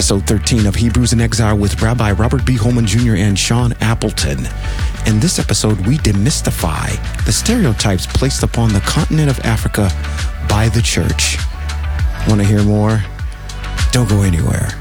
episode 13 of Hebrews in Exile with Rabbi Robert B. Holman Jr. and Sean Appleton. In this episode, we demystify the stereotypes placed upon the continent of Africa by the church. Want to hear more? Don't go anywhere.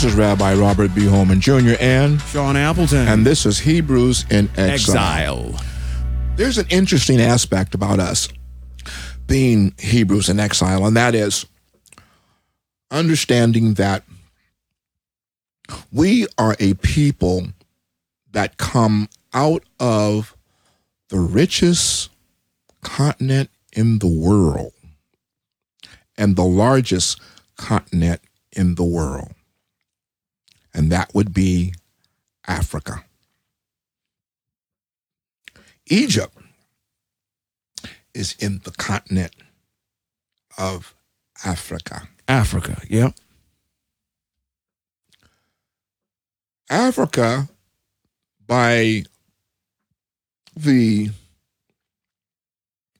This is Rabbi Robert B. Holman Jr. and Sean Appleton. and this is Hebrews in Exile. Exile. There's an interesting aspect about us being Hebrews in exile, and that is understanding that we are a people that come out of the richest continent in the world and the largest continent in the world. And that would be Africa. Egypt is in the continent of Africa. Africa. Yep. Africa, by the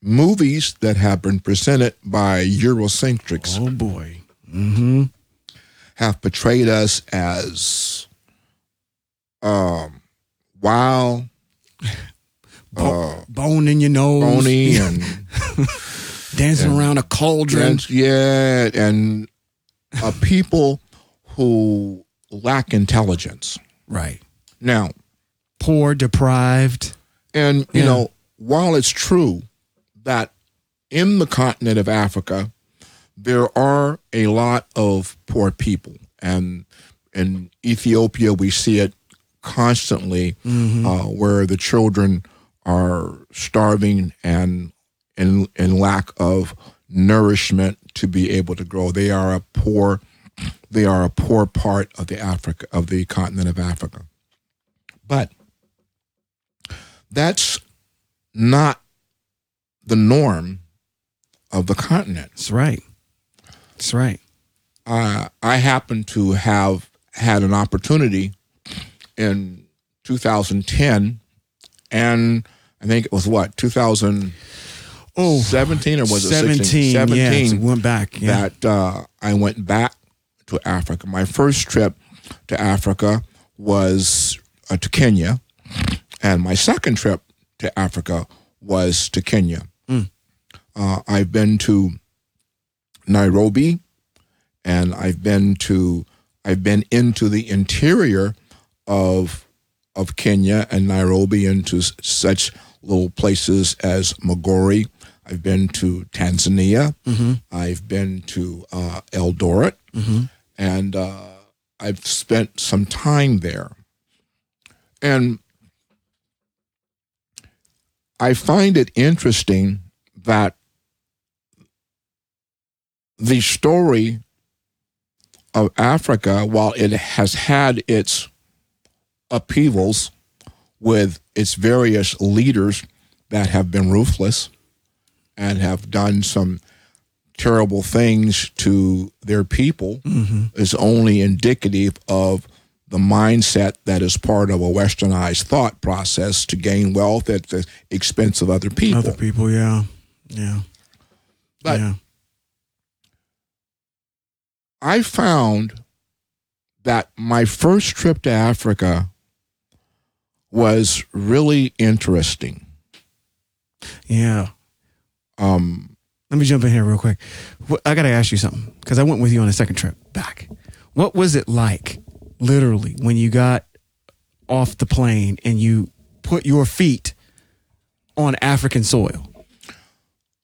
movies that have been presented by Eurocentrics, Oh boy. Mm-hmm. Have portrayed us as um, wild, uh, Bone in your nose. bony, and dancing around a cauldron. and yeah, and a people who lack intelligence. Right. Now, Poor, deprived. And, you Yeah. know, while it's true that in the continent of Africa, there are a lot of poor people. And in Ethiopia, we see it constantly uh, where the children are starving and in, in lack of nourishment to be able to grow. They are a poor they are a poor part of the Africa of the continent of Africa. But that's not the norm of the continent. That's right. That's right. Uh, I happen to have had an opportunity in 2010, and I think it was what 2017 Oh, or was it 17. 16? 17 Yeah, went back. Yeah. that uh, I went back to Africa. My first trip to Africa was uh, to Kenya, and my second trip to Africa was to Kenya. Uh, I've been to Nairobi, and I've been to I've been into the interior of of Kenya and Nairobi into such little places as Migori. I've been to Tanzania. I've been to uh, Eldoret, and uh, I've spent some time there. And I find it interesting that the story of Africa, while it has had its upheavals with its various leaders that have been ruthless and have done some terrible things to their people, mm-hmm. is only indicative of the mindset that is part of a westernized thought process to gain wealth at the expense of other people. Other people, yeah. Yeah. But yeah. I found that my first trip to Africa was really interesting. Yeah. Um, Let me jump in here real quick. I got to ask you something because I went with you on a second trip back. What was it like, literally, when you got off the plane and you put your feet on African soil?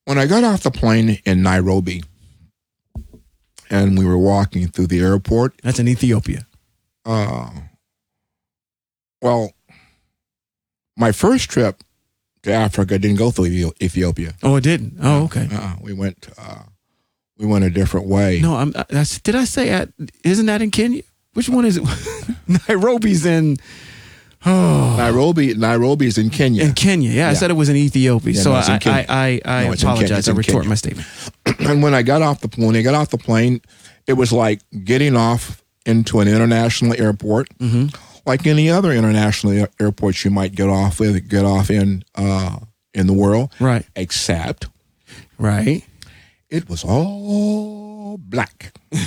when I got off the plane in Nairobi and we were walking through the airport, That's in Ethiopia. uh, well, my first trip to Africa didn't go through Ethiopia. Oh, it didn't. Oh, okay. Uh, we went uh, we went a different way. No, I'm. That's, did I say at? Isn't that in Kenya? Which one is it? Nairobi's in Nairobi, Nairobi is in Kenya. in Kenya. Yeah, I Yeah. said it was in Ethiopia. Yeah, so no, it's in I, Kenya. I, I, I No, it's in Kenya. apologize. It's I in retort Kenya. my statement. and when I got off the when I got off the plane, it was like getting off into an international airport, Mm-hmm. like any other international air- airport you might get off with, get off in uh, in the world, Right. except Right. it was all black.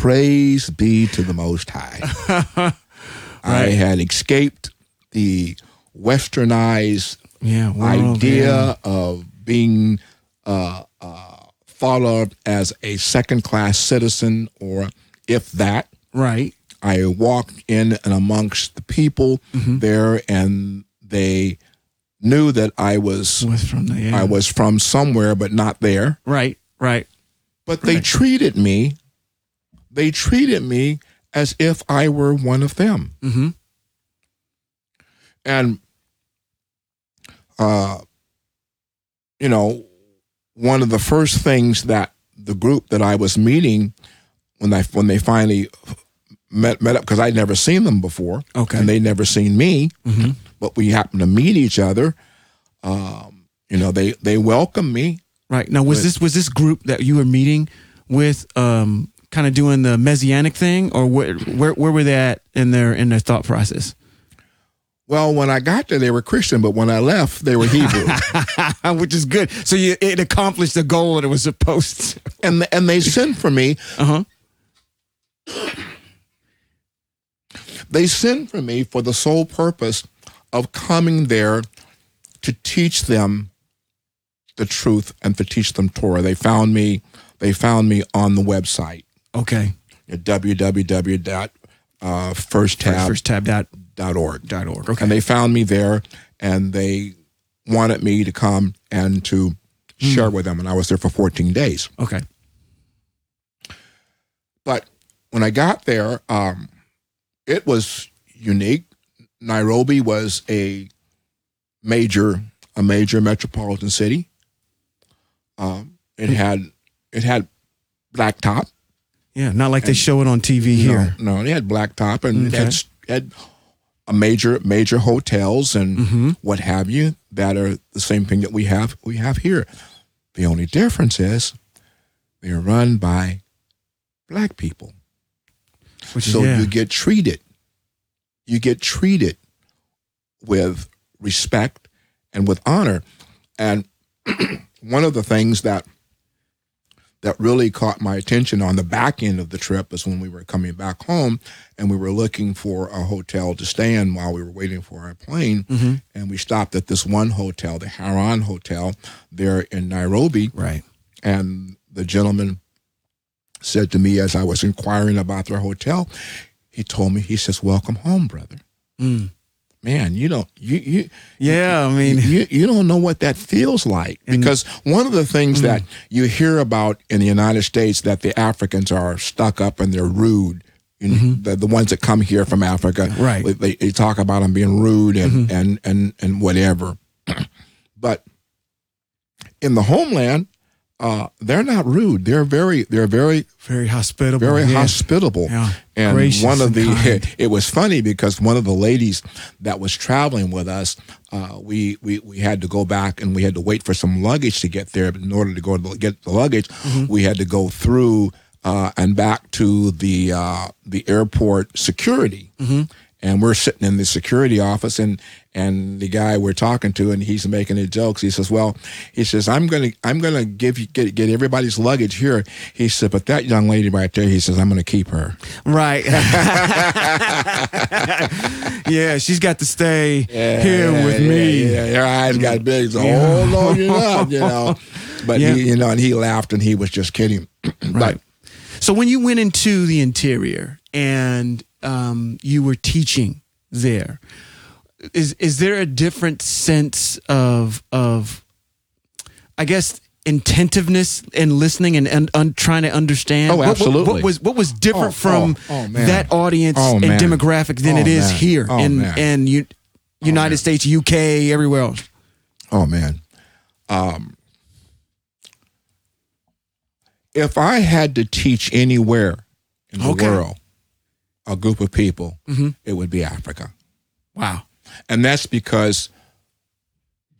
Praise be to the Most High. I had escaped the westernized Yeah. world, idea yeah. of being uh, uh, thought of as a second class citizen, or if that. Right. I walked in and amongst the people Mm-hmm. there, and they knew that I was Was from the yeah. I was from somewhere, but not there. right. Right. But they treated me, they treated me as if I were one of them. Mm-hmm. And, uh, you know, one of the first things that the group that I was meeting when I when they finally met met up because I'd never seen them before, Okay. and they'd never seen me, Mhm. but we happened to meet each other. Um, you know, they they welcomed me. Right. Now, was But- this was this group that you were meeting with, um, kind of doing the messianic thing, or where where where were they at in their in their thought process? Well, when I got there, they were Christian, but when I left, they were Hebrew. Which is good. So you, it accomplished the goal that it was supposed to. and and they sent for me. Uh huh. They sent for me for the sole purpose of coming there to teach them the truth and to teach them Torah. They found me. They found me on the website Okay. at www.firsttab.org. Dot dot org. Okay. And they found me there and they wanted me to come and to share with them. And I was there for 14 days. okay. But when I got there, um, it was unique. Nairobi was a major a major metropolitan city. Um, it had it had blacktop. Yeah. Not like they show it on TV here. No, they had blacktop and it had, had a major major hotels and Mm-hmm. what have you that are the same thing that we have we have here. The only difference is they're run by black people. Which So yeah. you get treated, you get treated with respect and with honor. And one of the things that that really caught my attention on the back end of the trip is when we were coming back home and we were looking for a hotel to stay in while we were waiting for our plane. Mm-hmm. And we stopped at this one hotel, the Haran Hotel, there in Nairobi. right. And the gentleman said to me as I was inquiring about their hotel, he told me, he says, Welcome home, brother. Mm. Man, you don't you you Yeah. I mean, you, you don't know what that feels like. Because one of the things mm. that you hear about in the United States that the Africans are stuck up and they're rude. You know, mm-hmm. the, the ones that come here from Africa, Right. They, they, they talk about them being rude and, mm-hmm. and, and, and whatever. but in the homeland, uh, they're not rude. They're very, they're very, very hospitable. very hospitable. Yeah. And Gracious one of the, kind. it was funny because one of the ladies that was traveling with us, uh, we, we, we had to go back and we had to wait for some luggage to get there. But in order to go to get the luggage, Mm-hmm. we had to go through uh, and back to the uh, the airport security. Mm-hmm. And we're sitting in the security office, and and the guy we're talking to, and he's making the jokes. He says, "Well, he says I'm gonna I'm gonna give you get get everybody's luggage here." He said, "But that young lady right there," he says, "I'm gonna keep her." Right. yeah, she's got to stay here with yeah, me. Yeah, your eyes got big, so Yeah. hold on, you know. But Yeah. he, you know, and he laughed, and he was just kidding. Right. So when you went into the interior and um, you were teaching there, is is there a different sense of of I guess intentiveness and listening and, and un, trying to understand Oh, What- what- what, was what was different Oh, from oh, oh, that audience Oh, and demographic than Oh, it is man. here Oh, in man. and you, United man. States, UK, everywhere else. Oh man. Um, if I had to teach anywhere in the Okay. world, a group of people, it would be Africa. Wow. And that's because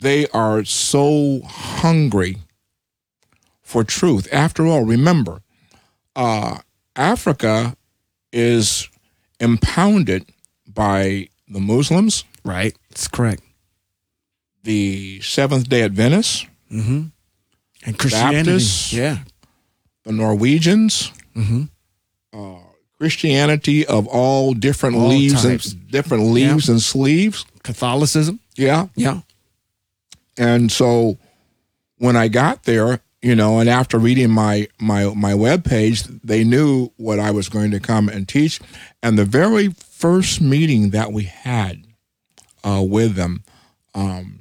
they are so hungry for truth. After all, remember, uh, Africa is impounded by the Muslims, Right. That's correct. the Seventh day Adventists, And Christianity. Baptists. Yeah. the Norwegians, uh, Christianity of all different All leaves types. and different leaves and sleeves. Catholicism. Yeah. Yeah. And so when I got there, you know, and after reading my my my web page, they knew what I was going to come and teach. And the very first meeting that we had uh, with them um,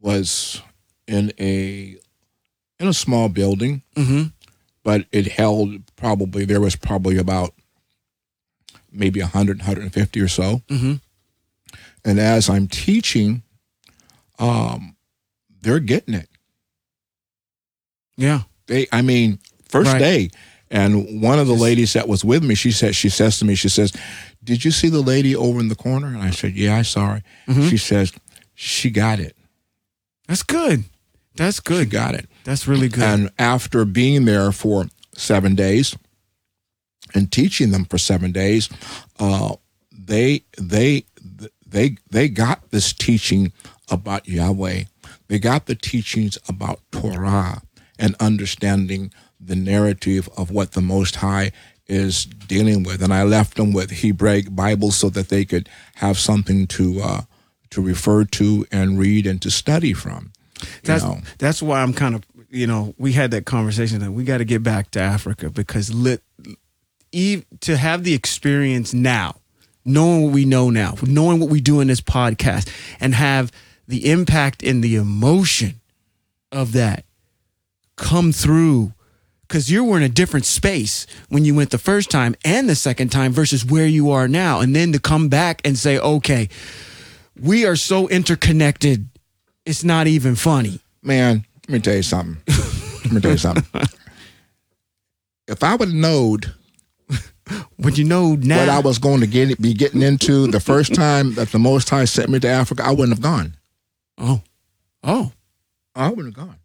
was in a in a small building, Mm-hmm. But it held probably there was probably about maybe 100 150 or so Mhm. and as i'm teaching um they're getting it Yeah. they i mean first Right. day and one of the ladies that was with me she said she says to me she says did you see the lady over in the corner and i said yeah i saw her Mhm. she says she got it That's good. That's she good. got it That's really good. And after being there for seven days and teaching them for seven days, uh, they they they they got this teaching about Yahweh. They got the teachings about Torah and understanding the narrative of what the Most High is dealing with. And I left them with Hebraic Bibles so that they could have something to uh, to refer to and read and to study from. That's know. that's why I'm kind of you know we had that conversation that we got to get back to Africa because lit, to have the experience now, knowing what we know now, knowing what we do in this podcast, and have the impact and the emotion of that come through. Because you were in a different space when you went the first time and the second time versus where you are now. And then to come back and say okay we are so interconnected it's not even funny. Man, let me tell you something. let me tell you something. If I would have known But you know now, what I was going to get be getting into the first time that the Most High sent me to Africa, I wouldn't have gone. oh, oh, I wouldn't have gone.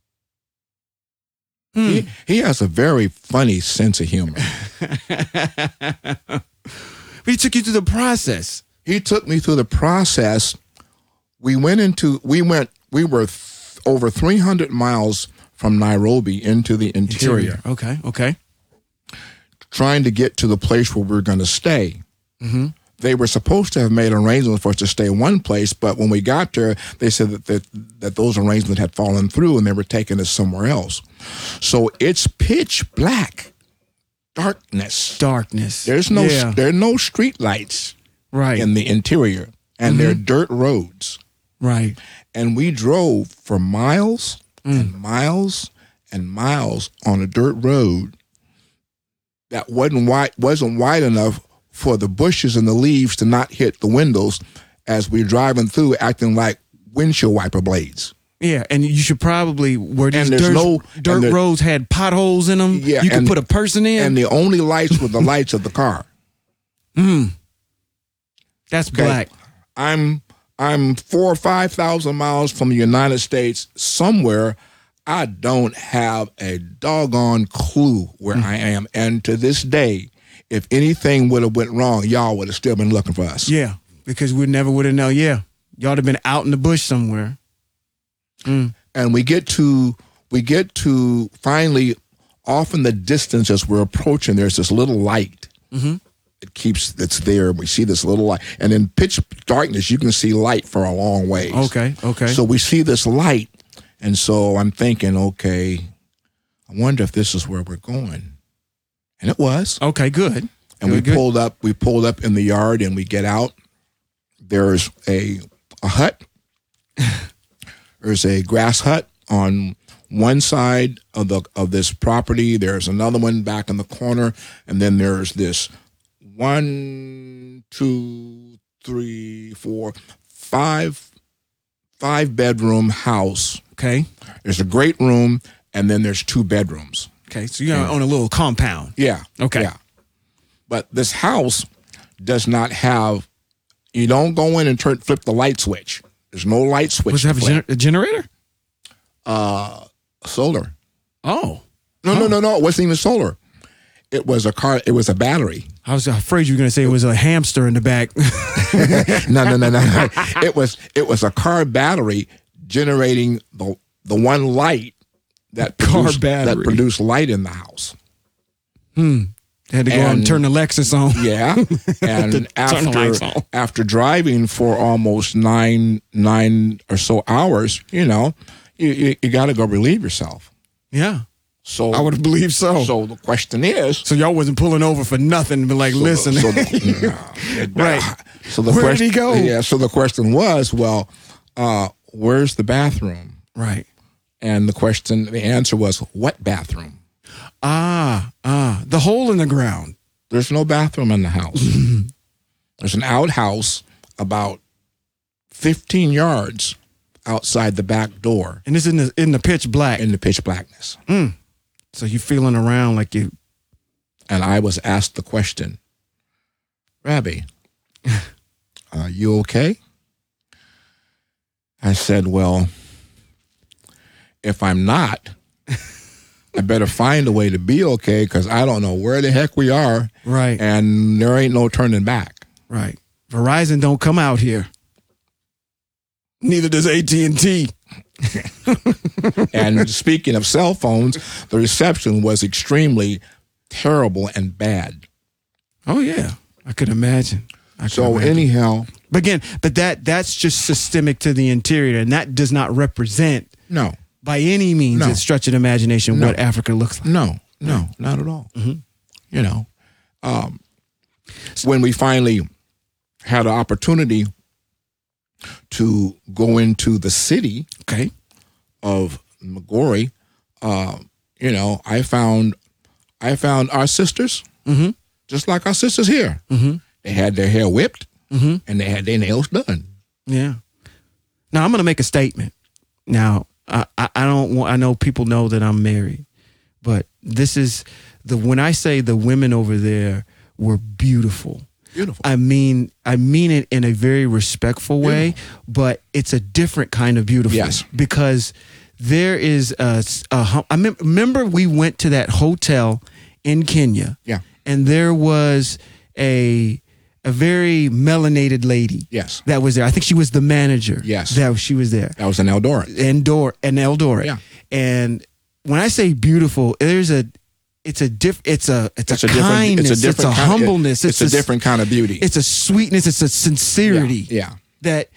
Hmm. He, he has a very funny sense of humor. but he took you through the process. he took me through the process. We went into we went we were over 300 miles from Nairobi into the interior. Okay, okay. trying to get to the place where we're going to stay. Mm-hmm. They were supposed to have made arrangements for us to stay one place, but when we got there, they said that, that that those arrangements had fallen through and they were taking us somewhere else. So it's pitch black, darkness. Darkness. There's no Yeah, there are no street lights right, in the interior, and they're mm-hmm. dirt roads. right. And we drove for miles and miles and miles on a dirt road that wasn't wide wasn't wide enough for the bushes and the leaves to not hit the windows as we're driving through, acting like windshield wiper blades. Yeah, and you should probably where these And there's dirt, no- dirt and there- roads had potholes in them. Yeah, you could and- put a person in. And the only lights were the lights of the car. Hmm, that's Okay. black. I'm I'm four or five thousand miles from the United States somewhere. I don't have a doggone clue where hmm. I am, and to this day, if anything would have went wrong, y'all would have still been looking for us. Yeah, because we never would have known. Yeah, y'all have been out in the bush somewhere. Hmm. And we get to we get to finally off in the distance as we're approaching. There's this little light. Mm-hmm. It keeps it's there. We see this little light, and in pitch darkness, you can see light for a long ways. Okay, okay. So we see this light, and so I'm thinking, okay, I wonder if this is where we're going. And it was. okay, good. And we Good, good. pulled up. We pulled up in the yard, and we get out. There's a a hut. There's a grass hut on one side of the of this property. There's another one back in the corner, and then there's this one, two, three, four, five, five bedroom house. Okay, There's a great room, and then there's two bedrooms. okay. So you're on a little compound. Yeah. Okay. Yeah. But this house does not have. You don't go in and turn flip the light switch. There's no light switch. Does it have a, gener- a generator? uh, solar? Oh, No, no, no, no. It wasn't even solar. It was a car. It was a battery. I was afraid you were going to say it was a hamster in the back. no, no, no, no, no. It was it was a car battery generating the the one light that Car produced, that produced light in the house. Hmm. Had to go out and And- turn the Lexus on. Yeah, and turn the lights after after driving for almost nine nine or so hours, you know, you you, you got to go relieve yourself. Yeah, So I would have believed so. so. So the question is, so y'all wasn't pulling over for nothing, but like, listen, So the, no. Right. So the Where did question, he go? Yeah. So the question was, well, uh, where's the bathroom? right? And the question, the answer was, what bathroom? Ah, ah, the hole in the ground. There's no bathroom in the house. There's an outhouse about 15 yards outside the back door And it's in the in the pitch black. in the pitch blackness. So you're feeling around like you And I was asked the question, Rabbi, are you okay? I said, well, if I'm not, I better find a way to be okay because I don't know where the heck we are right, and there ain't no turning back. right. Verizon don't come out here. Neither does AT and speaking of cell phones, the reception was extremely terrible and bad. Oh yeah, I could imagine. I could So imagine. anyhow, but again, but that that's just systemic to the interior, and that does not represent no, by any means No. a stretch of imagination what Africa looks like. no, no, not at all. You know, um, when we finally had an opportunity to go into the city Okay. of Migori, uh, you know, I found I found our sisters, Mhm. just like our sisters here. Mhm. They had their hair whipped Mhm. and they had their nails done. Yeah. Now I'm going to make a statement. Now I, I I don't want. I know people know that I'm married, but this is the when I say the women over there were beautiful. Beautiful. I mean, I mean it in a very respectful way, but it's a different kind of beautiful. Yes. because there is a. a I mem- remember we went to that hotel in Kenya. Yeah. and there was a a very melanated lady. Yes. that was there. I think she was the manager. Yes. that she was there. That was an Eldora. And Dor and Eldoret. Yeah. and when I say beautiful, there's a. It's a diff. It's a. It's, It's a, a kindness. It's a different. kind- humbleness. It's, a, different kind of beauty. It's a sweetness. It's a sincerity. Yeah. That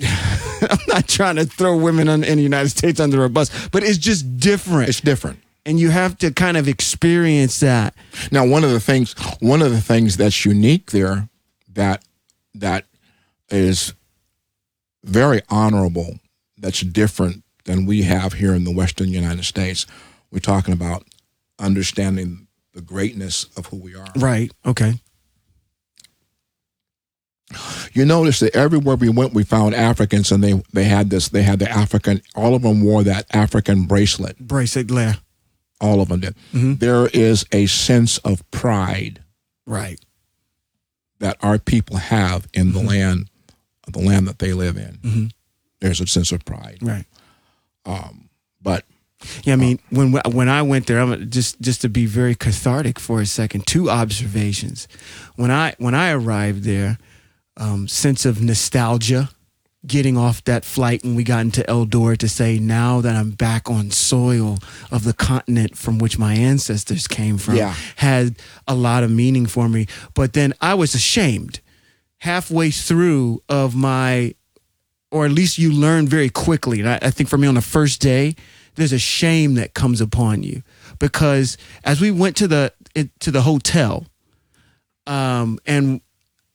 I'm not trying to throw women in the United States under a bus, but it's just different, It's different. and you have to kind of experience that. Now, one of the things, one of the things that's unique there, that that is very honorable. That's different than we have here in the Western United States. We're talking about understanding the greatness of who we are. Right. Okay. You notice that everywhere we went, we found Africans, and they they had this. They had the African. All of them wore that African bracelet. Bracelet Blair. All of them did. Mhm. There is a sense of pride Right. that our people have in the land, the land that they live in. Mhm. There's a sense of pride. Right. But Yeah, I mean, when when I went there, I'm just just to be very cathartic for a second. Two observations. When I when I arrived there, um, sense of nostalgia, getting off that flight when we got into Eldor to say now that I'm back on soil of the continent from which my ancestors came from, Yeah. had a lot of meaning for me. But then I was ashamed halfway through of my or at least you learn very quickly. And I, I think for me on the first day, there's a shame that comes upon you because as we went to the to the hotel, um, and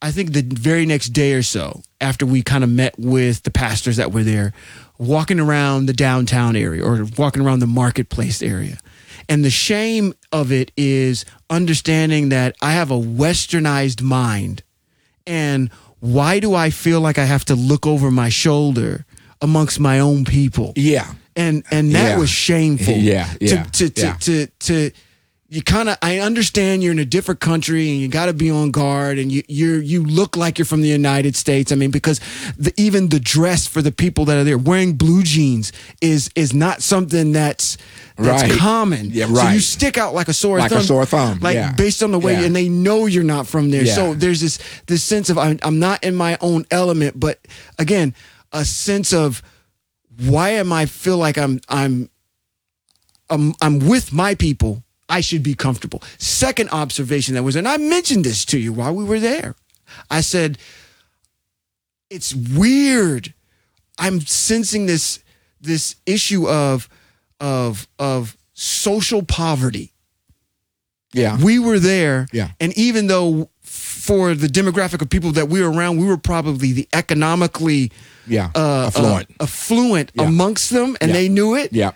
I think the very next day or so after we kind of met with the pastors that were there, walking around the downtown area or walking around the marketplace area. And the shame of it is understanding that I have a westernized mind and why do I feel like I have to look over my shoulder amongst my own people? yeah, And and that Yeah. was shameful. Yeah, yeah, To to to, yeah. to, to you kind of I understand you're in a different country and you got to be on guard and you you you look like you're from the United States. I mean because the, even the dress for the people that are there wearing blue jeans is is not something that's that's Right. common. Yeah, right. So you stick out like a sore Like a thumb. sore thumb, Like yeah. based on the way Yeah. and they know you're not from there. Yeah. So there's this this sense of I'm, I'm not in my own element, but again, a sense of why am I feel like I'm I'm I'm, I'm with my people. I should be comfortable. Second observation that was, and I mentioned this to you while we were there. I said, it's weird. I'm sensing this this issue of of of social poverty. Yeah. We were there, Yeah. and even though for the demographic of people that we were around, we were probably the economically Yeah. uh, Affluent. uh, affluent Yeah. amongst them, and Yeah. they knew it yeah.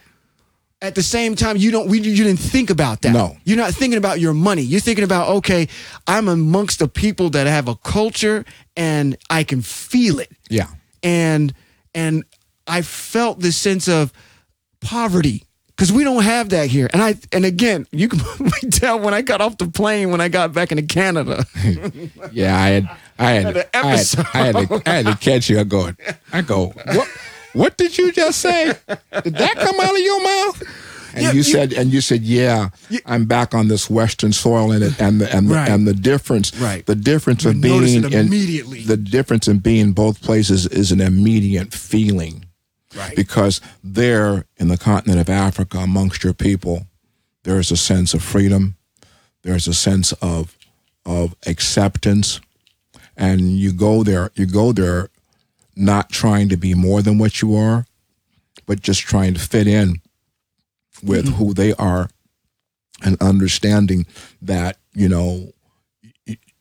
at the same time you don't we you didn't think about that No. you're not thinking about your money you're thinking about okay i'm amongst the people that have a culture and i can feel it Yeah. and and i felt this sense of poverty because we don't have that here and i and again you can tell when i got off the plane when i got back into canada Yeah, I had, I had, The I had. I had, to, I had to catch you. I go, I go, what, what did you just say? Did that come out of your mouth? And Yeah, you, you- said, and you said, yeah, I'm back on this Western soil, and it, and the, and the, Right. and the difference, Right. the difference of being in immediately. the difference in being both places is an immediate feeling, right. Because there in the continent of Africa, amongst your people, there is a sense of freedom, there's a sense of of acceptance, and you go there, you go there, not trying to be more than what you are, but just trying to fit in with mm-hmm. who they are, and understanding that you know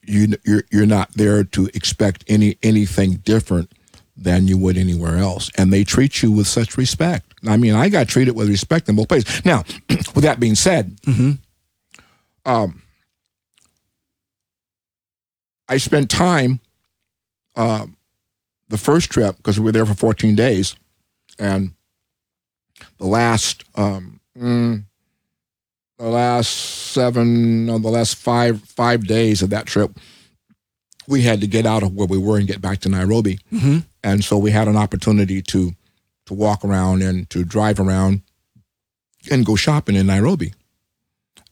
you you're you're not there to expect any anything different than you would anywhere else, and they treat you with such respect. I mean, I got treated with respect in both places. Now, with that being said, um, I spent time um, the first trip because we were there for 14 days, and the last um, mm, the last seven, no, the last five five days of that trip, we had to get out of where we were and get back to Nairobi, Mhm. and so we had an opportunity to to walk around and to drive around and go shopping in Nairobi,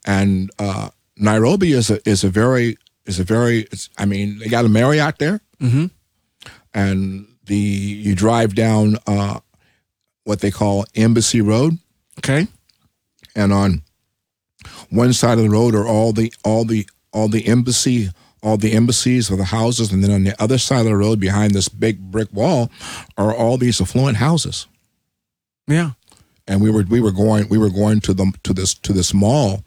and uh, Nairobi is a is a very is a very it's, I mean they got a Marriott there, mm-hmm. and the you drive down uh, what they call Embassy Road, okay. And on one side of the road are all the all the all the embassy all the embassies or the houses and then on the other side of the road behind this big brick wall are all these affluent houses yeah and we were we were going we were going to them to this to this mall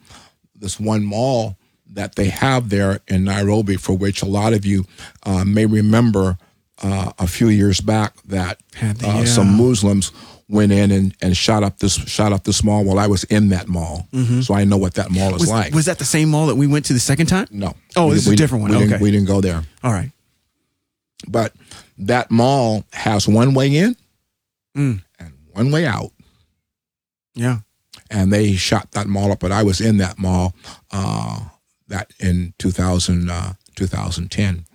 this one mall that they have there in Nairobi for which a lot of you uh, may remember uh, a few years back that uh, yeah. some Muslims went in and, and shot up this shot up this mall while I was in that mall so I know what that mall is was, like was that the same mall that we went to the second time no Oh, We- this is a different one. we didn't, Okay. we didn't go there all right but that mall has one way in Mm. and one way out yeah and they shot that mall up. But I was in that mall uh, that in 2000, uh, 2010.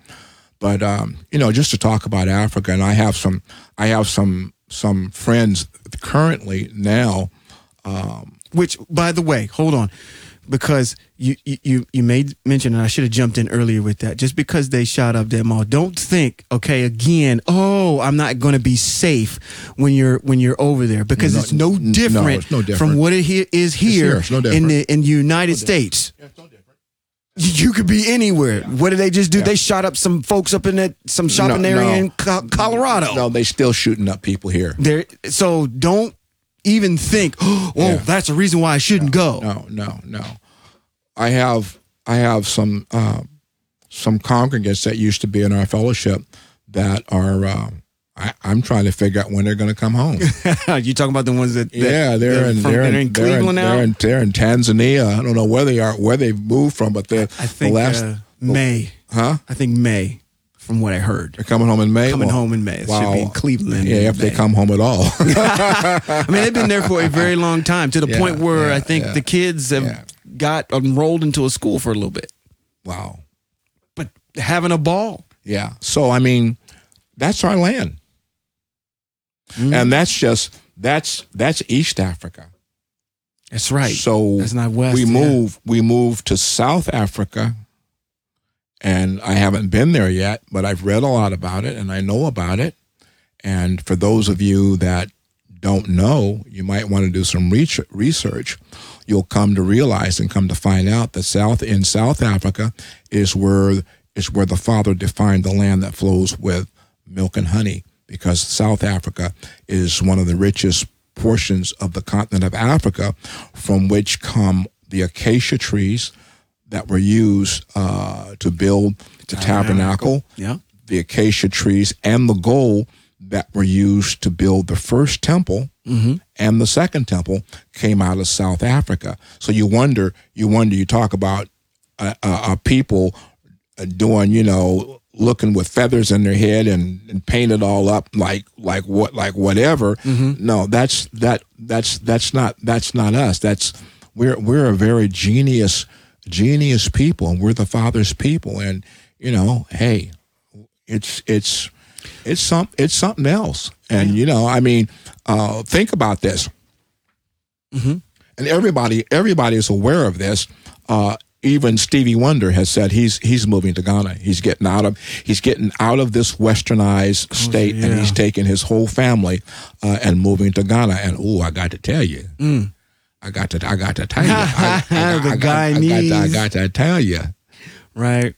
But um, you know, just to talk about Africa, and I have some, I have some some friends currently now. Um, which, by the way, hold on, because you you you, made mention, and I should have jumped in earlier with that. Just because they shot up that mall, don't think, okay, again, oh, I'm not going to be safe when you're when you're over there because No, it's no n- no, different, it's no different. from what it he- is here here, no in the in the United States. You could be anywhere. What did they just do? They shot up some folks up in that some shopping No, area no. in Co- Colorado. No, they still shooting up people here. There, so don't even think, oh, Yeah. that's a reason why I shouldn't go. No, no, no. I have I have some uh, some congregants that used to be in our fellowship that are. Uh, I, I'm trying to figure out when they're going to come home. you talking about the ones that, that yeah, they're, in from- they're, they're in, in they're in Cleveland now. they're in they're in Tanzania. I don't know where they are, where they've moved from, but they're I think the last, uh, May. huh? I think May, from what I heard. They're coming home in May. Coming Well, home in May. It wow. should be in Cleveland. Yeah, in if they come home at all. I mean, they've been there for a very long time to the Yeah, point where yeah, I think yeah. the kids have got enrolled into a school for a little bit, Wow. but having a ball. Yeah. So I mean, that's our land. Mm. And that's just that's that's East Africa. That's right. So That's not West. we yeah. move we move to South Africa and I haven't been there yet, but I've read a lot about it and I know about it. And for those of you that don't know, you might want to do some research. You'll come to realize and come to find out that South in South Africa is where is where the Father defined the land that flows with milk and honey, because South Africa is one of the richest portions of the continent of Africa, from which come the acacia trees that were used uh, to build the tabernacle Yeah. the acacia trees and the gold that were used to build the first temple and the second temple came out of South Africa. So you wonder, you wonder, you talk about uh, uh, uh, people doing, you know, looking with feathers in their head and, and paint it all up like like what like whatever. No, that's that that's that's not that's not us. That's we're we're a very genius genius people and we're the father's people and you know hey it's it's it's some it's something else and you know i mean uh think about this Mm-hmm. and everybody everybody is aware of this uh even Stevie Wonder has said he's he's moving to Ghana. He's getting out of he's getting out of this westernized state, and yeah. he's taking his whole family uh, and moving to Ghana. And oh, I got to tell you, I got to I got to tell you, I, I, The I, got, I, got to, I got to tell you. Right.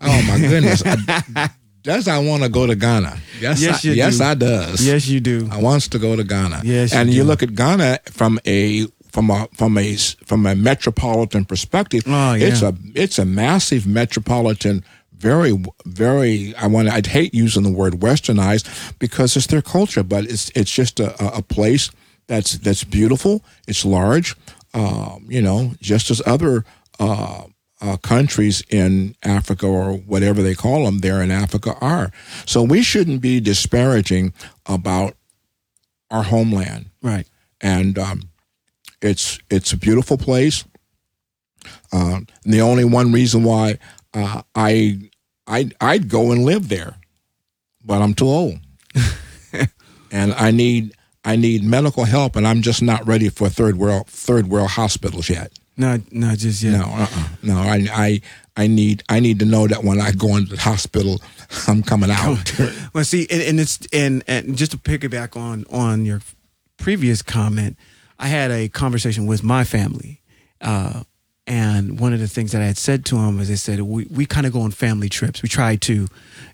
Oh my goodness. I, does I want to go to Ghana? Yes, Yes, I, yes, do. I does. Yes, you do. I wants to go to Ghana. Yes, and you look at Ghana from a from a from a from a metropolitan perspective. Oh, yeah. It's a it's a massive metropolitan. Very, very. I want. I'd hate using the word westernized because it's their culture, but it's it's just a, a- place that's that's beautiful. It's large. Um, you know, just as other uh, uh, countries in Africa or whatever they call them there in Africa are. So we shouldn't be disparaging about our homeland, Right. and um, it's it's a beautiful place. Uh, the only one reason why uh, I I I'd go and live there, but I'm too old, and I need I need medical help, and I'm just not ready for third world third world hospitals yet. Not not just yet. No, uh-uh. no. I, I, I need, I need to know that when I go into the hospital, I'm coming out. Well, see, and, and it's and and just to piggyback on on your previous comment, I had a conversation with my family, uh, and one of the things that I had said to them is I said we we kind of go on family trips. We try to,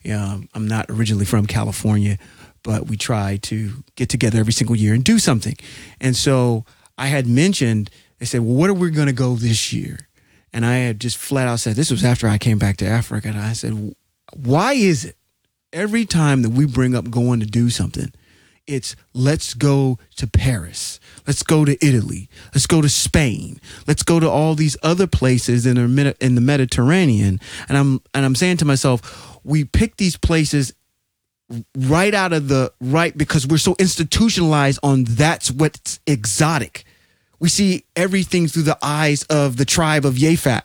you know, I'm not originally from California, but we try to get together every single year and do something. And so I had mentioned, they said, well, what are we going to go this year? And I had just flat out said, this was after I came back to Africa. And I said, why is it every time that we bring up going to do something, it's let's go to Paris, let's go to Italy, let's go to Spain, let's go to all these other places in the in the Mediterranean, and I'm and I'm saying to myself, we pick these places right out of the right because we're so institutionalized on that's what's exotic. We see everything through the eyes of the tribe of Yefat.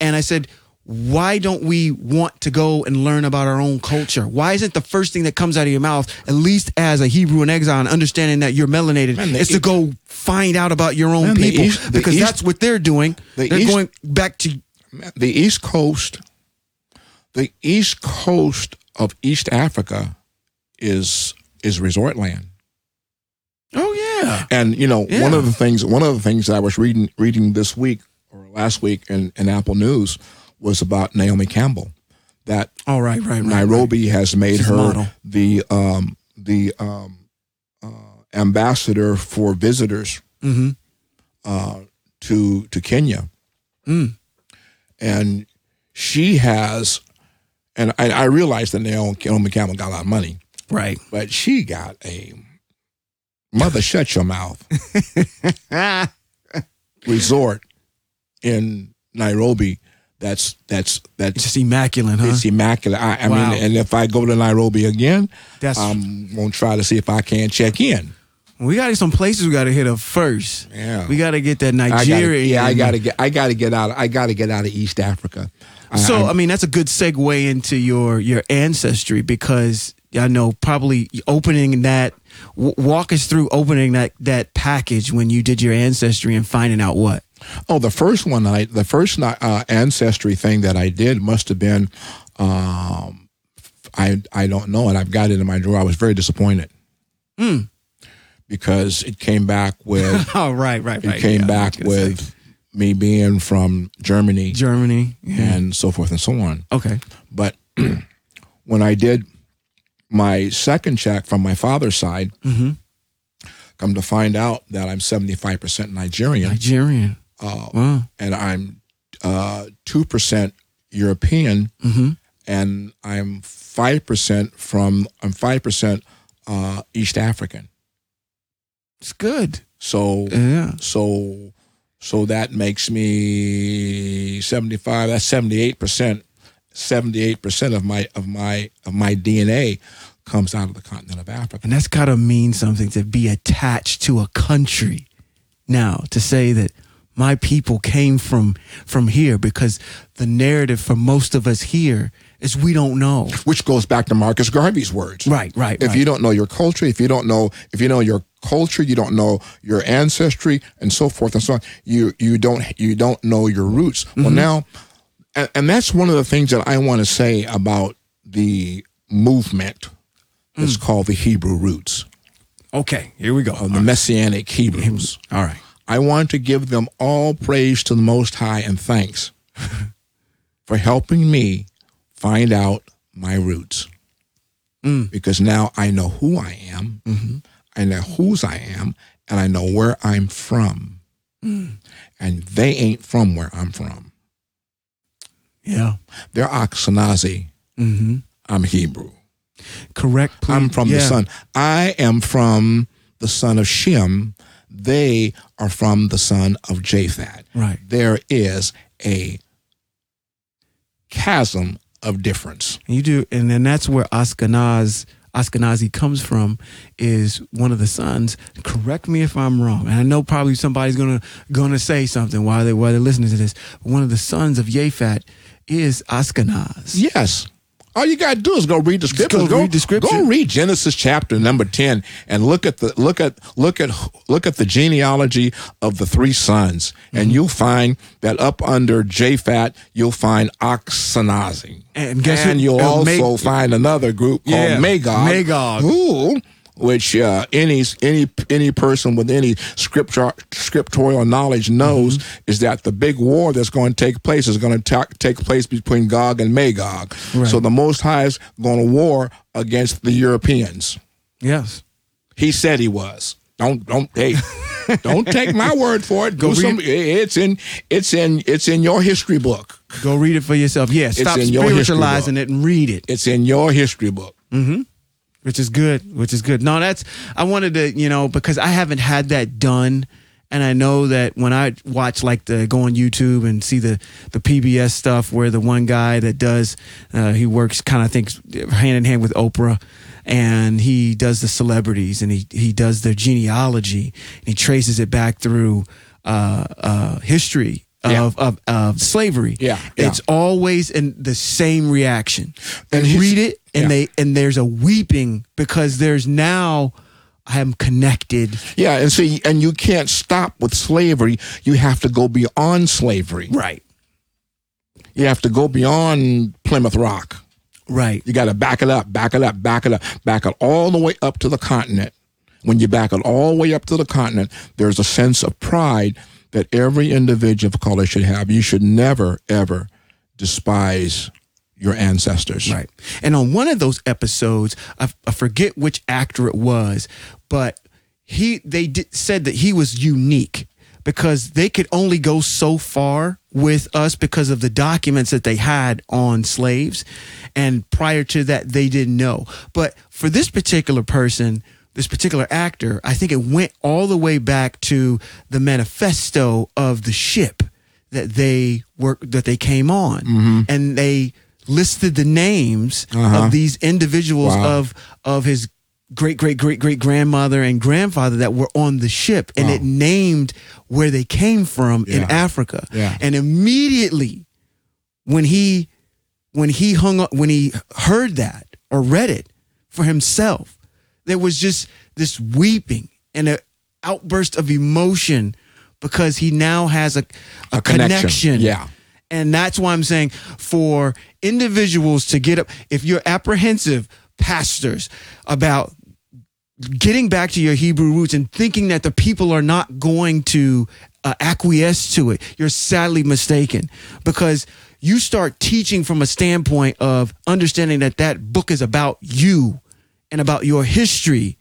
And I said, why don't we want to go and learn about our own culture? Why isn't the first thing that comes out of your mouth, at least as a Hebrew in exile and understanding that you're melanated, Man, is to go find out about your own Man, people? East- because East- that's what they're doing. the They're going back to the East Coast, the East Coast of East Africa, is is resort land. Oh yeah. And you know, Yeah. one of the things one of the things that I was reading reading this week or last week in, in Apple News was about Naomi Campbell. That All right, right, right. Nairobi has made She's her the um, the um, uh, ambassador for visitors Mm-hmm. uh, to to Kenya, Mm. and she has, and I, I realize that Naomi Campbell got a lot of money, Right. but she got a mother shut your mouth resort in Nairobi. That's that's that's Just immaculate, huh? it's immaculate. I, I Wow. mean, and if I go to Nairobi again, That's I'm gonna try to see if I can check in. We got some places we got to hit up first. Yeah. we got to get that I gotta, Nigeria. yeah, I gotta get. I gotta get out. I gotta get out of East Africa. So I'm- I mean, that's a good segue into your your ancestry because I know probably opening that. W- walk us through opening that that package when you did your ancestry and finding out what. Oh, the first one I the first uh, ancestry thing that I did must have been, um, I I don't know it. I've got it in my drawer. I was very disappointed Hmm. because it came back with Oh, right, right, it right. came Yeah, back with say. me being from Germany Germany. Yeah. and so forth and so on. Okay. But when I did my second check from my father's side, Mm-hmm. come to find out that I'm 75% Nigerian. Nigerian. Uh, Wow. and I'm uh, two percent European, Mm-hmm. and I'm five percent from I'm five percent uh, East African. It's good. So Yeah. so so that makes me seventy five. That's seventy eight percent. Seventy eight percent of my of my of my DNA comes out of the continent of Africa. And that's got to mean something to be attached to a country. Now, to say that my people came from from here because the narrative for most of us here is we don't know. Which goes back to Marcus Garvey's words. Right, right, if right. you don't know your culture, if you don't know, if you know your culture, you don't know your ancestry, and so forth and so on. You you don't you don't know your roots. Mm-hmm. Well, now, and, and that's one of the things that I want to say about the movement. It's Mm. called the Hebrew roots, okay, here we go. the Messianic Hebrews. All right. I want to give them all praise to the Most High and thanks for helping me find out my roots. Mm. Because now I know who I am, Mm-hmm. I know whose I am, and I know where I'm from. Mm. And they ain't from where I'm from. Yeah. They're Ashkenazi. Mm-hmm. I'm Hebrew. Correct. Please. I'm from the Yeah. son. I am from the son of Shem. They are from the son of Japhet. Right. There is a chasm of difference. You do, and then that's where Ashkenaz Ashkenazi comes from. Is one of the sons. Correct me if I'm wrong. And I know probably somebody's gonna gonna say something while they while they're listening to this. One of the sons of Japhet is Ashkenaz. Yes. All you gotta do is go read the scriptures. go read the scripture. Go read Genesis chapter number ten and look at the look at look at look at the genealogy of the three sons, Mm-hmm. and you'll find that up under Japhet you'll find Ashkenazi, And guess and you'll also find another group called Yeah, Magog. Magog. Who, which uh, any any any person with any scripture scriptorial knowledge knows Mm-hmm. is that the big war that's going to take place is going to ta- take place between Gog and Magog. Right. So the Most High is going to war against the Europeans. Yes. He said he was. Don't don't hey, don't take my word for it. Go read- some, it's in it's in it's in your history book. Go read it for yourself. Yeah. Stop spiritualizing it and read it. It's in your history book. Which is good which is good. No that's i wanted to you know because i haven't had that done. And i know that when i watch like the go on youtube and see the the pbs stuff where the one guy that does uh, he works kind of thinks hand in hand with oprah. And he does the celebrities and he he does their genealogy. And he traces it back through uh uh history Yeah. of, of of slavery Yeah, yeah. it's always in the same reaction And his- read it and yeah. they and there's a weeping because there's now I am connected. Yeah, and see, and you can't stop with slavery. You have to go beyond slavery. Right. You have to go beyond Plymouth Rock. Right. You got to back it up, back it up, back it up, back it all the way up to the continent. When you back it all the way up to the continent, there's a sense of pride that every individual of color should have. You should never, ever despise your ancestors. Right. And on one of those episodes, I, I forget which actor it was, but he they did, said that he was unique because they could only go so far with us because of the documents that they had on slaves and prior to that they didn't know. But for this particular person, this particular actor, I think it went all the way back to the manifesto of the ship that they were that they came on and they listed the names Uh-huh. of these individuals Wow. of of his great great great great grandmother and grandfather that were on the ship and Wow. it named where they came from in Africa. Yeah. And immediately when he when he hung up when he heard that or read it for himself, there was just this weeping and an outburst of emotion because he now has a, a, A connection. connection. Yeah. And that's why I'm saying for individuals to get up, if you're apprehensive, pastors, about getting back to your Hebrew roots and thinking that the people are not going to uh, acquiesce to it, you're sadly mistaken because you start teaching from a standpoint of understanding that that book is about you and about your history.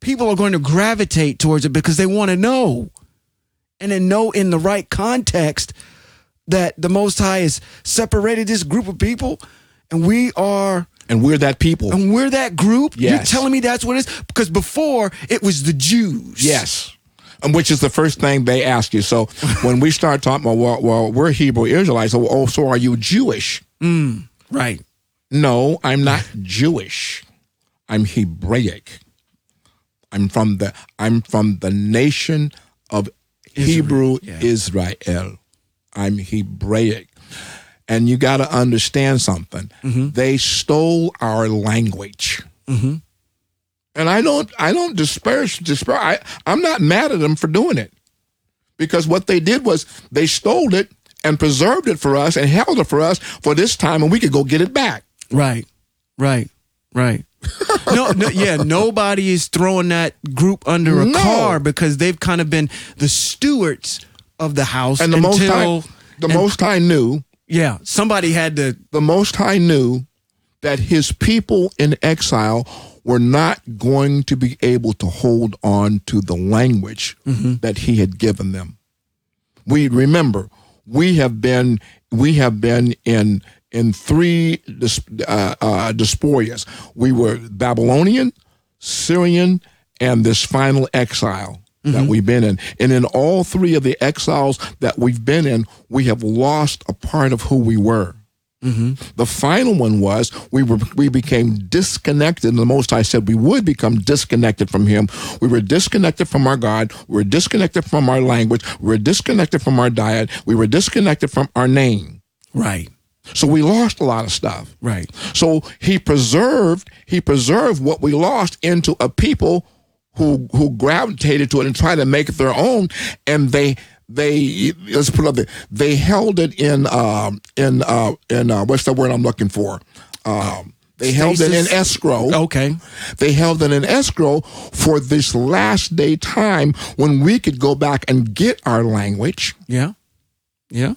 People are going to gravitate towards it because they want to know and then know in the right context that the Most High has separated this group of people and we are And we're that people. and we're that group. You're telling me that's what it is? Because before it was the Jews. Yes. And which is the first thing they ask you. So when we start talking about, well, well we're Hebrew Israelites. Oh, oh, so are you Jewish? Mm, right. No, I'm not Jewish. I'm Hebraic. I'm from the I'm from the nation of Hebrew yeah. Israel. I'm Hebraic. And you got to understand something. Mm-hmm. They stole our language. And I don't I don't disparage disparage I, I'm not mad at them for doing it. Because what they did was they stole it and preserved it for us and held it for us for this time and we could go get it back. Right. Right. Right. No, no, yeah, nobody is throwing that group under a No. car because they've kind of been the stewards of the house And the until, most high the and- most high knew yeah, somebody had to the Most High knew that his people in exile were not going to be able to hold on to the language mm-hmm. that he had given them. We remember we have been we have been in in three uh, uh, diasporas. We were Babylonian, Syrian, and this final exile that we've been in. And in all three of the exiles that we've been in, we have lost a part of who we were. The final one was we were we became disconnected. And the Most High said we would become disconnected from Him. We were disconnected from our God. We were disconnected from our language. We were disconnected from our diet. We were disconnected from our name. Right. So we lost a lot of stuff. Right. So he preserved he preserved what we lost into a people who who gravitated to it and tried to make it their own, and they they let's put it up there they held it in um in uh in uh, what's the word I'm looking for um they held it in escrow. Okay. They held it in escrow for this last day time when we could go back and get our language Yeah. Yeah.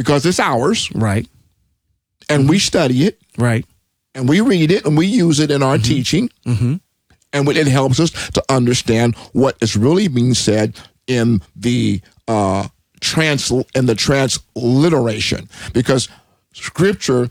Because it's ours Right. and we study it Right. and we read it and we use it in our teaching. Mm-hmm. And it helps us to understand what is really being said in the uh, trans in the transliteration, because Scripture,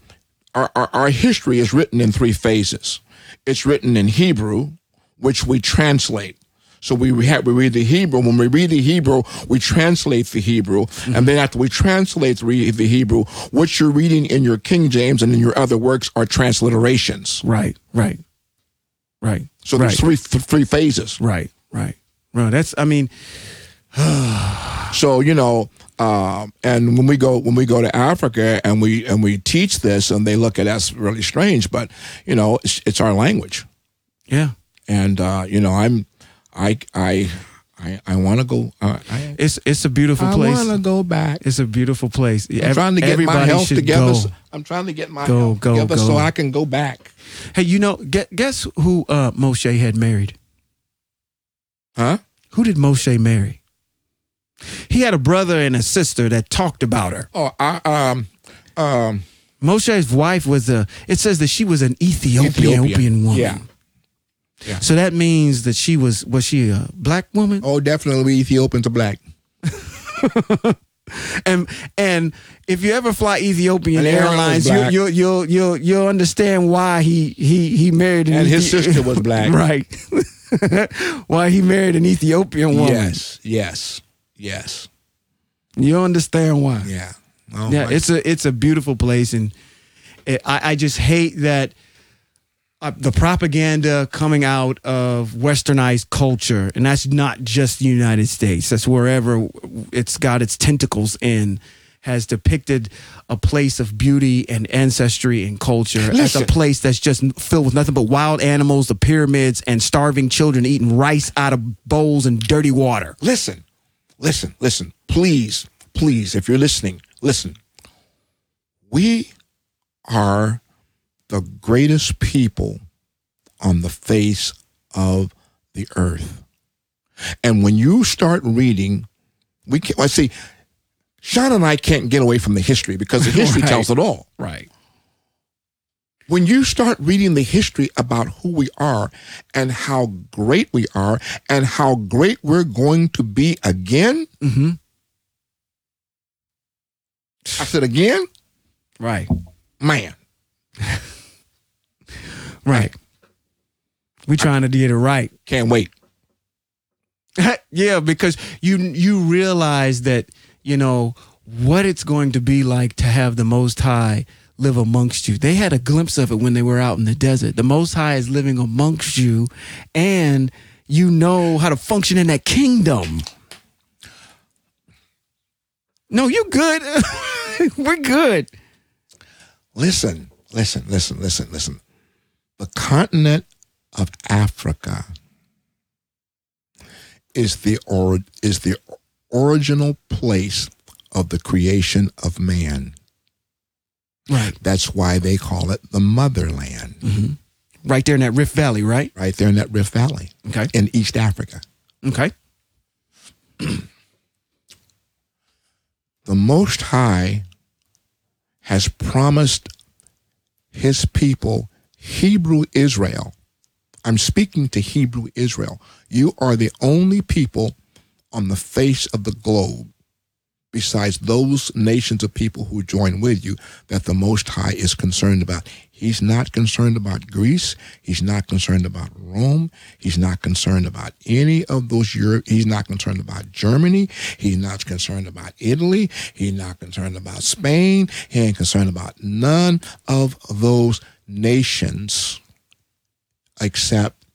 our, our our history is written in three phases. It's written in Hebrew, which we translate. So we have, we read the Hebrew. When we read the Hebrew, we translate the Hebrew, and then after we translate the, the Hebrew, what you're reading in your King James and in your other works are transliterations. Right. Right. Right. So right. there's three th- three phases. Right. Right. Right. That's. I mean. So you know, um, and when we go when we go to Africa and we and we teach this, and they look at us really strange, but you know, it's, it's our language, Yeah. and uh, you know, I'm I I I, I want to go. Uh, I, It's it's a beautiful I place. I want to go back. It's a beautiful place. I'm trying to get my health together. so- I'm trying to get my Go, health go, together go. so I can go back. Hey, you know, guess, guess who uh, Moshe had married? Huh? Who did Moshe marry? He had a brother and a sister that talked about her. Oh, I um um Moshe's wife was a. It says that she was an Ethiopian, Ethiopian. woman. Yeah. Yeah. So that means that she was was she a black woman? oh definitely Ethiopian to black. And and if you ever fly Ethiopian And Airlines, you, you'll you'll you'll you'll understand why he he he married an And his sister was black. right? why he married an Ethiopian woman? Yes, yes, yes. You understand why? Yeah. Oh, yeah, it's a it's a beautiful place, and it, I I just hate that uh, the propaganda coming out of westernized culture, and that's not just the United States. That's wherever it's got its tentacles in. Has depicted a place of beauty and ancestry and culture as a place that's just filled with nothing but wild animals, the pyramids, and starving children eating rice out of bowls and dirty water. Listen, listen, listen. Please, please, if you're listening, listen. We are the greatest people on the face of the earth. And when you start reading, we can I see Sean and I can't get away from the history because the history Right. tells it all. Right. When you start reading the history about who we are and how great we are and how great we're going to be again, Mm-hmm. I said again, Right. man, Right. We trying to get it right. can't wait. yeah, because you you realize that you know what it's going to be like to have the Most High live amongst you. They had a glimpse of it when they were out in the desert. The Most High is living amongst you, and you know how to function in that kingdom. No, you good. We're good. Listen, listen, listen, listen, listen. The continent of Africa is the or, is the original place of the creation of man. Right. That's why they call it the motherland, mm-hmm. Right there in that Rift Valley, right? right there in that Rift Valley Okay. in East Africa. Okay. The Most High has promised his people, Hebrew Israel. I'm speaking to Hebrew Israel. You are the only people on the face of the globe, besides those nations of people who join with you, that the Most High is concerned about. He's not concerned about Greece. He's not concerned about Rome. He's not concerned about any of those Europe. He's not concerned about Germany. He's not concerned about Italy. He's not concerned about Spain. He ain't concerned about none of those nations except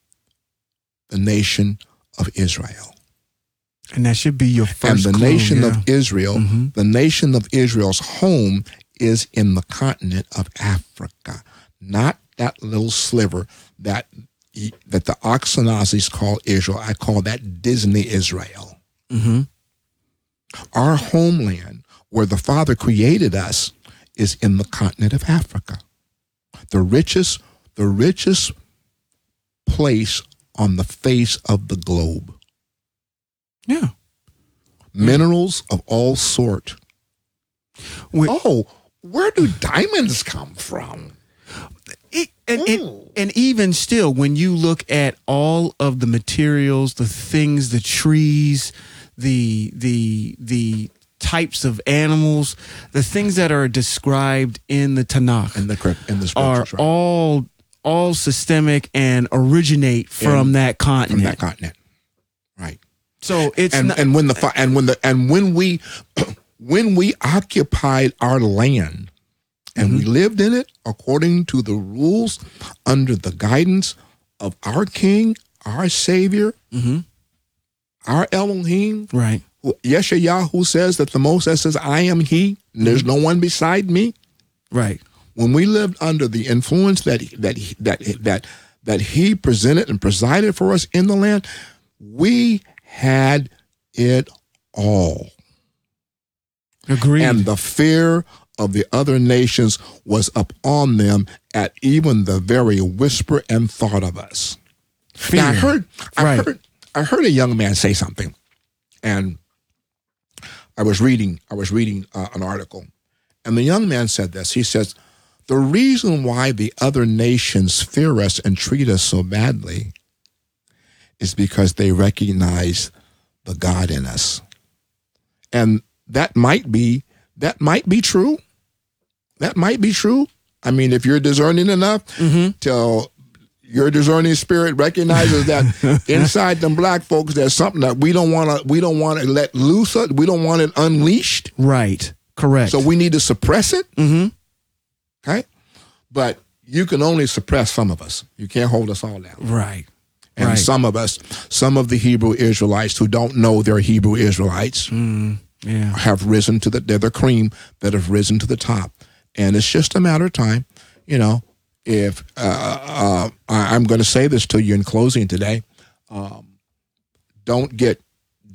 the nation of Israel. And that should be your first. And the clue, nation yeah. of Israel, Mhm. the nation of Israel's home is in the continent of Africa, not that little sliver that that the Ashkenazis call Israel. I call that Disney Israel. Mhm. Our homeland, where the Father created us, is in the continent of Africa. The richest, the richest place on the face of the globe. Yeah. Minerals of all sort. Oh, where do diamonds come from? It, and, Ooh. and even still, when you look at all of the materials, the things, the trees, the the the types of animals, the things that are described in the Tanakh In the in the are right? all all systemic and originate from In- that continent. from that continent, right? so it's And not, and when the and when the and when we when we occupied our land and we lived in it according to the rules under the guidance of our King, our Savior, Mhm. our Elohim, right. Yeshayahu says that the Moses says, "I am He, and there's no one beside me." Right. when we lived under the influence that that that that that he presented and presided for us in the land, we had it all. Agreed. And the fear of the other nations was upon them at even the very whisper and thought of us. Fear. Now, I heard I Right. heard I heard a young man say something, and I was reading I was reading uh, an article, and the young man said this. He says, "The reason why the other nations fear us and treat us so badly is because they recognize the God in us, and that might be that might be true. That might be true. I mean, if you're discerning enough to your discerning spirit recognizes that inside them black folks there's something that we don't want to we don't want to let loose it we don't want it unleashed right. Correct. so we need to suppress it mm-hmm. okay but you can only suppress some of us. You can't hold us all down. Right. And right. some of us, some of the Hebrew Israelites who don't know they're Hebrew Israelites, Mm, yeah. have risen to the they're the cream that have risen to the top, and it's just a matter of time. You know, if uh, uh, I, I'm going to say this to you in closing today, um, don't get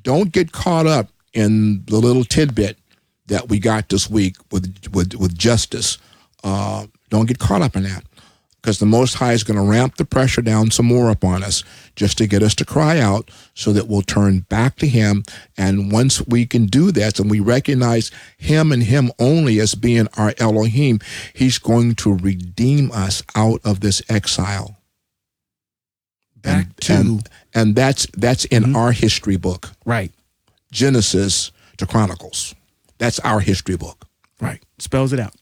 don't get caught up in the little tidbit that we got this week with with with justice. Uh, don't get caught up in that because the Most High is going to ramp the pressure down some more upon us just to get us to cry out so that we'll turn back to Him. And once we can do that and we recognize Him and Him only as being our Elohim, He's going to redeem us out of this exile. Back and, to and, and that's that's in mm-hmm. our history book, right. Genesis to Chronicles. That's our history book. Right. Spells it out.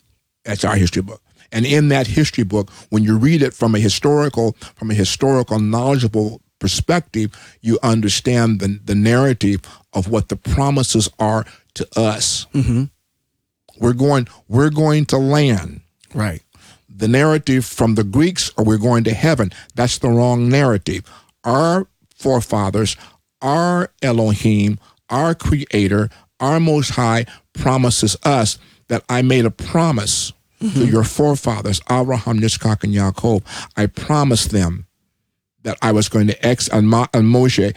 That's our history book. And in that history book, when you read it from a historical, from a historical, knowledgeable perspective, you understand the, the narrative of what the promises are to us. Mm-hmm. We're going, we're going to land. Right. The narrative from the Greeks, or we're going to heaven. That's the wrong narrative. Our forefathers, our Elohim, our Creator, our Most High promises us that I made a promise to your forefathers, Abraham, Yitzchak, and Yaakov. I promised them that I was going to ex and, Mo- and Moshe,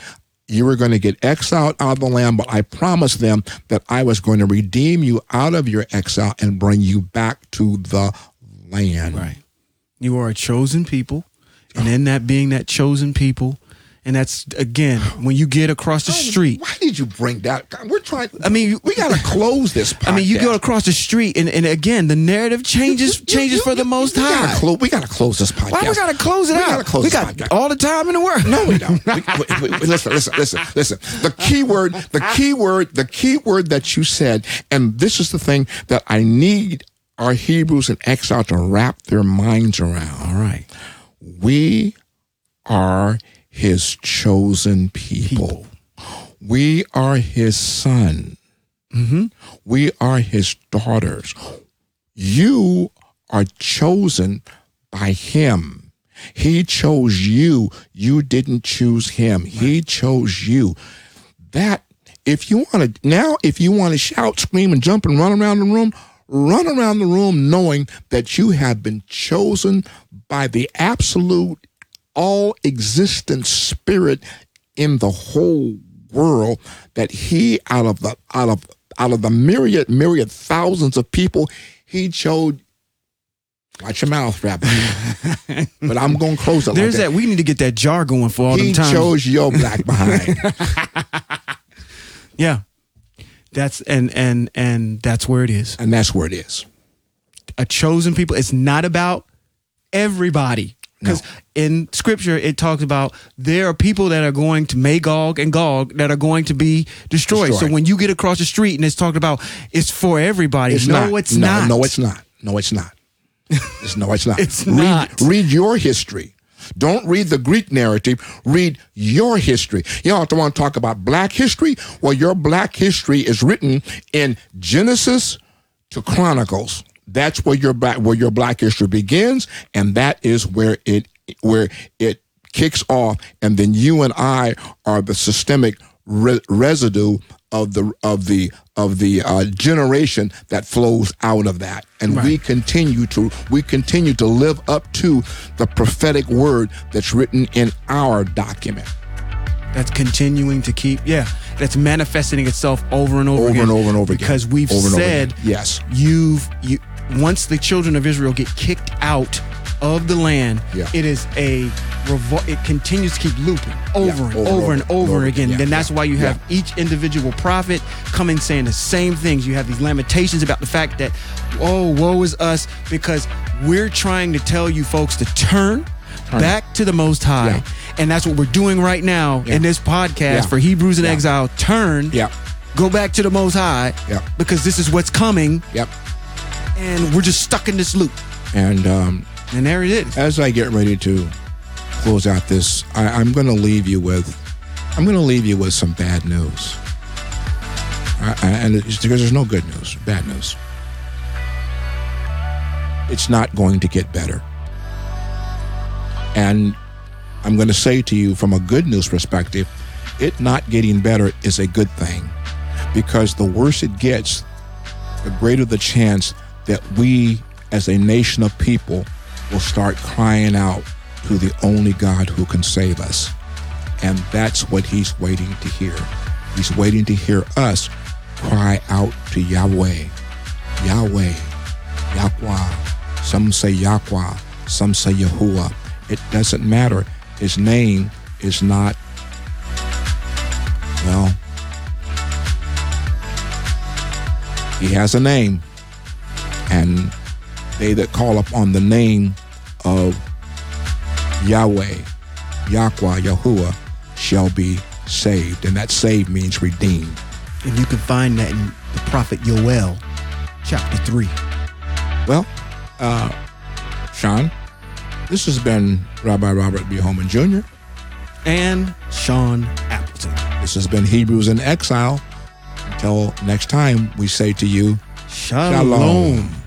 you were going to get exiled out of the land, but I promised them that I was going to redeem you out of your exile and bring you back to the land. Right. You are a chosen people. And in that being that chosen people, and that's again, when you get across the street. Why did you bring that? We're trying. I mean, we got to close this. Podcast. I mean, you go across the street, and, and again, the narrative changes changes for the most we high. Gotta clo- we got to close this podcast. Why we gotta close it We out? gotta close we this got podcast. all the time in the world. No, we don't. We- we- we- listen, listen, listen, listen. The key word, the key word, the key word that you said, and this is the thing that I need our Hebrews in exile to wrap their minds around. All right. We are his chosen people. We are his son. Mm-hmm. We are his daughters. You are chosen by him. He chose you. You didn't choose him. He chose you. That, if you want to, now, if you want to shout, scream, and jump and run around the room, run around the room knowing that you have been chosen by the absolute, all existent spirit in the whole world that he out of the out of out of the myriad myriad thousands of people he chose watch your mouth rabbi but i'm gonna close it There's like that. We need to get that jar going for all the them times. chose your black behind yeah. That's and and and that's where it is. and that's where it is A chosen people. It's not about everybody. Because in scripture it talks about there are people that are going to Magog and Gog that are going to be destroyed. Destroyed. So when you get across the street and it's talked about it's for everybody. it's no, not it's no, not. no it's not no it's not It's- no it's not It's read, not. read your history don't read the Greek narrative. Read your history. You don't want to talk about black history. Well, your black history is written in Genesis to Chronicles. That's where your black where your black history begins, and that is where it where it kicks off. And then you and I are the systemic re- residue of the of the of the uh, generation that flows out of that, and we continue to we continue to live up to the prophetic word that's written in our document. that's continuing to keep yeah that's manifesting itself over and over, Over again and over and over again. because we've over said. Yes. you've you once the children of israel get kicked out of the land Yeah. it is a it continues to keep looping over and over and over and over, over over. again Yeah, then that's yeah, why you have yeah. each individual prophet coming saying the same things you have these lamentations about the fact that oh woe is us because we're trying to tell you folks to turn back to the most high Yeah. and that's what we're doing right now Yeah. in this podcast Yeah. for Hebrews in Yeah. exile. Turn, go back to the Most High, Yeah. because this is what's coming, Yep. And we're just stuck in this loop. And um, And there it is. as I get ready to close out this, I, I'm going to leave you with, I'm going to leave you with some bad news. I, I, and it's because there's no good news, bad news. It's not going to get better. And I'm going to say to you from a good news perspective, it not getting better is a good thing because the worse it gets, the greater the chance that we as a nation of people will start crying out to the only God who can save us. And that's what he's waiting to hear. He's waiting to hear us cry out to Yahweh. Yahweh. Yahweh. Some say Yahweh. Some say Yahuwah. It doesn't matter. His name is not, well, he has a name. And they that call upon the name of Yahweh, Yahweh, Yahuwah, shall be saved. And that saved means redeemed. And you can find that in the prophet Yoel, chapter 3. Well, uh, Sean, this has been Rabbi Robert B. Holman Jr. and Sean Appleton. This has been Hebrews in Exile. Until next time, we say to you, Shalom. Shalom.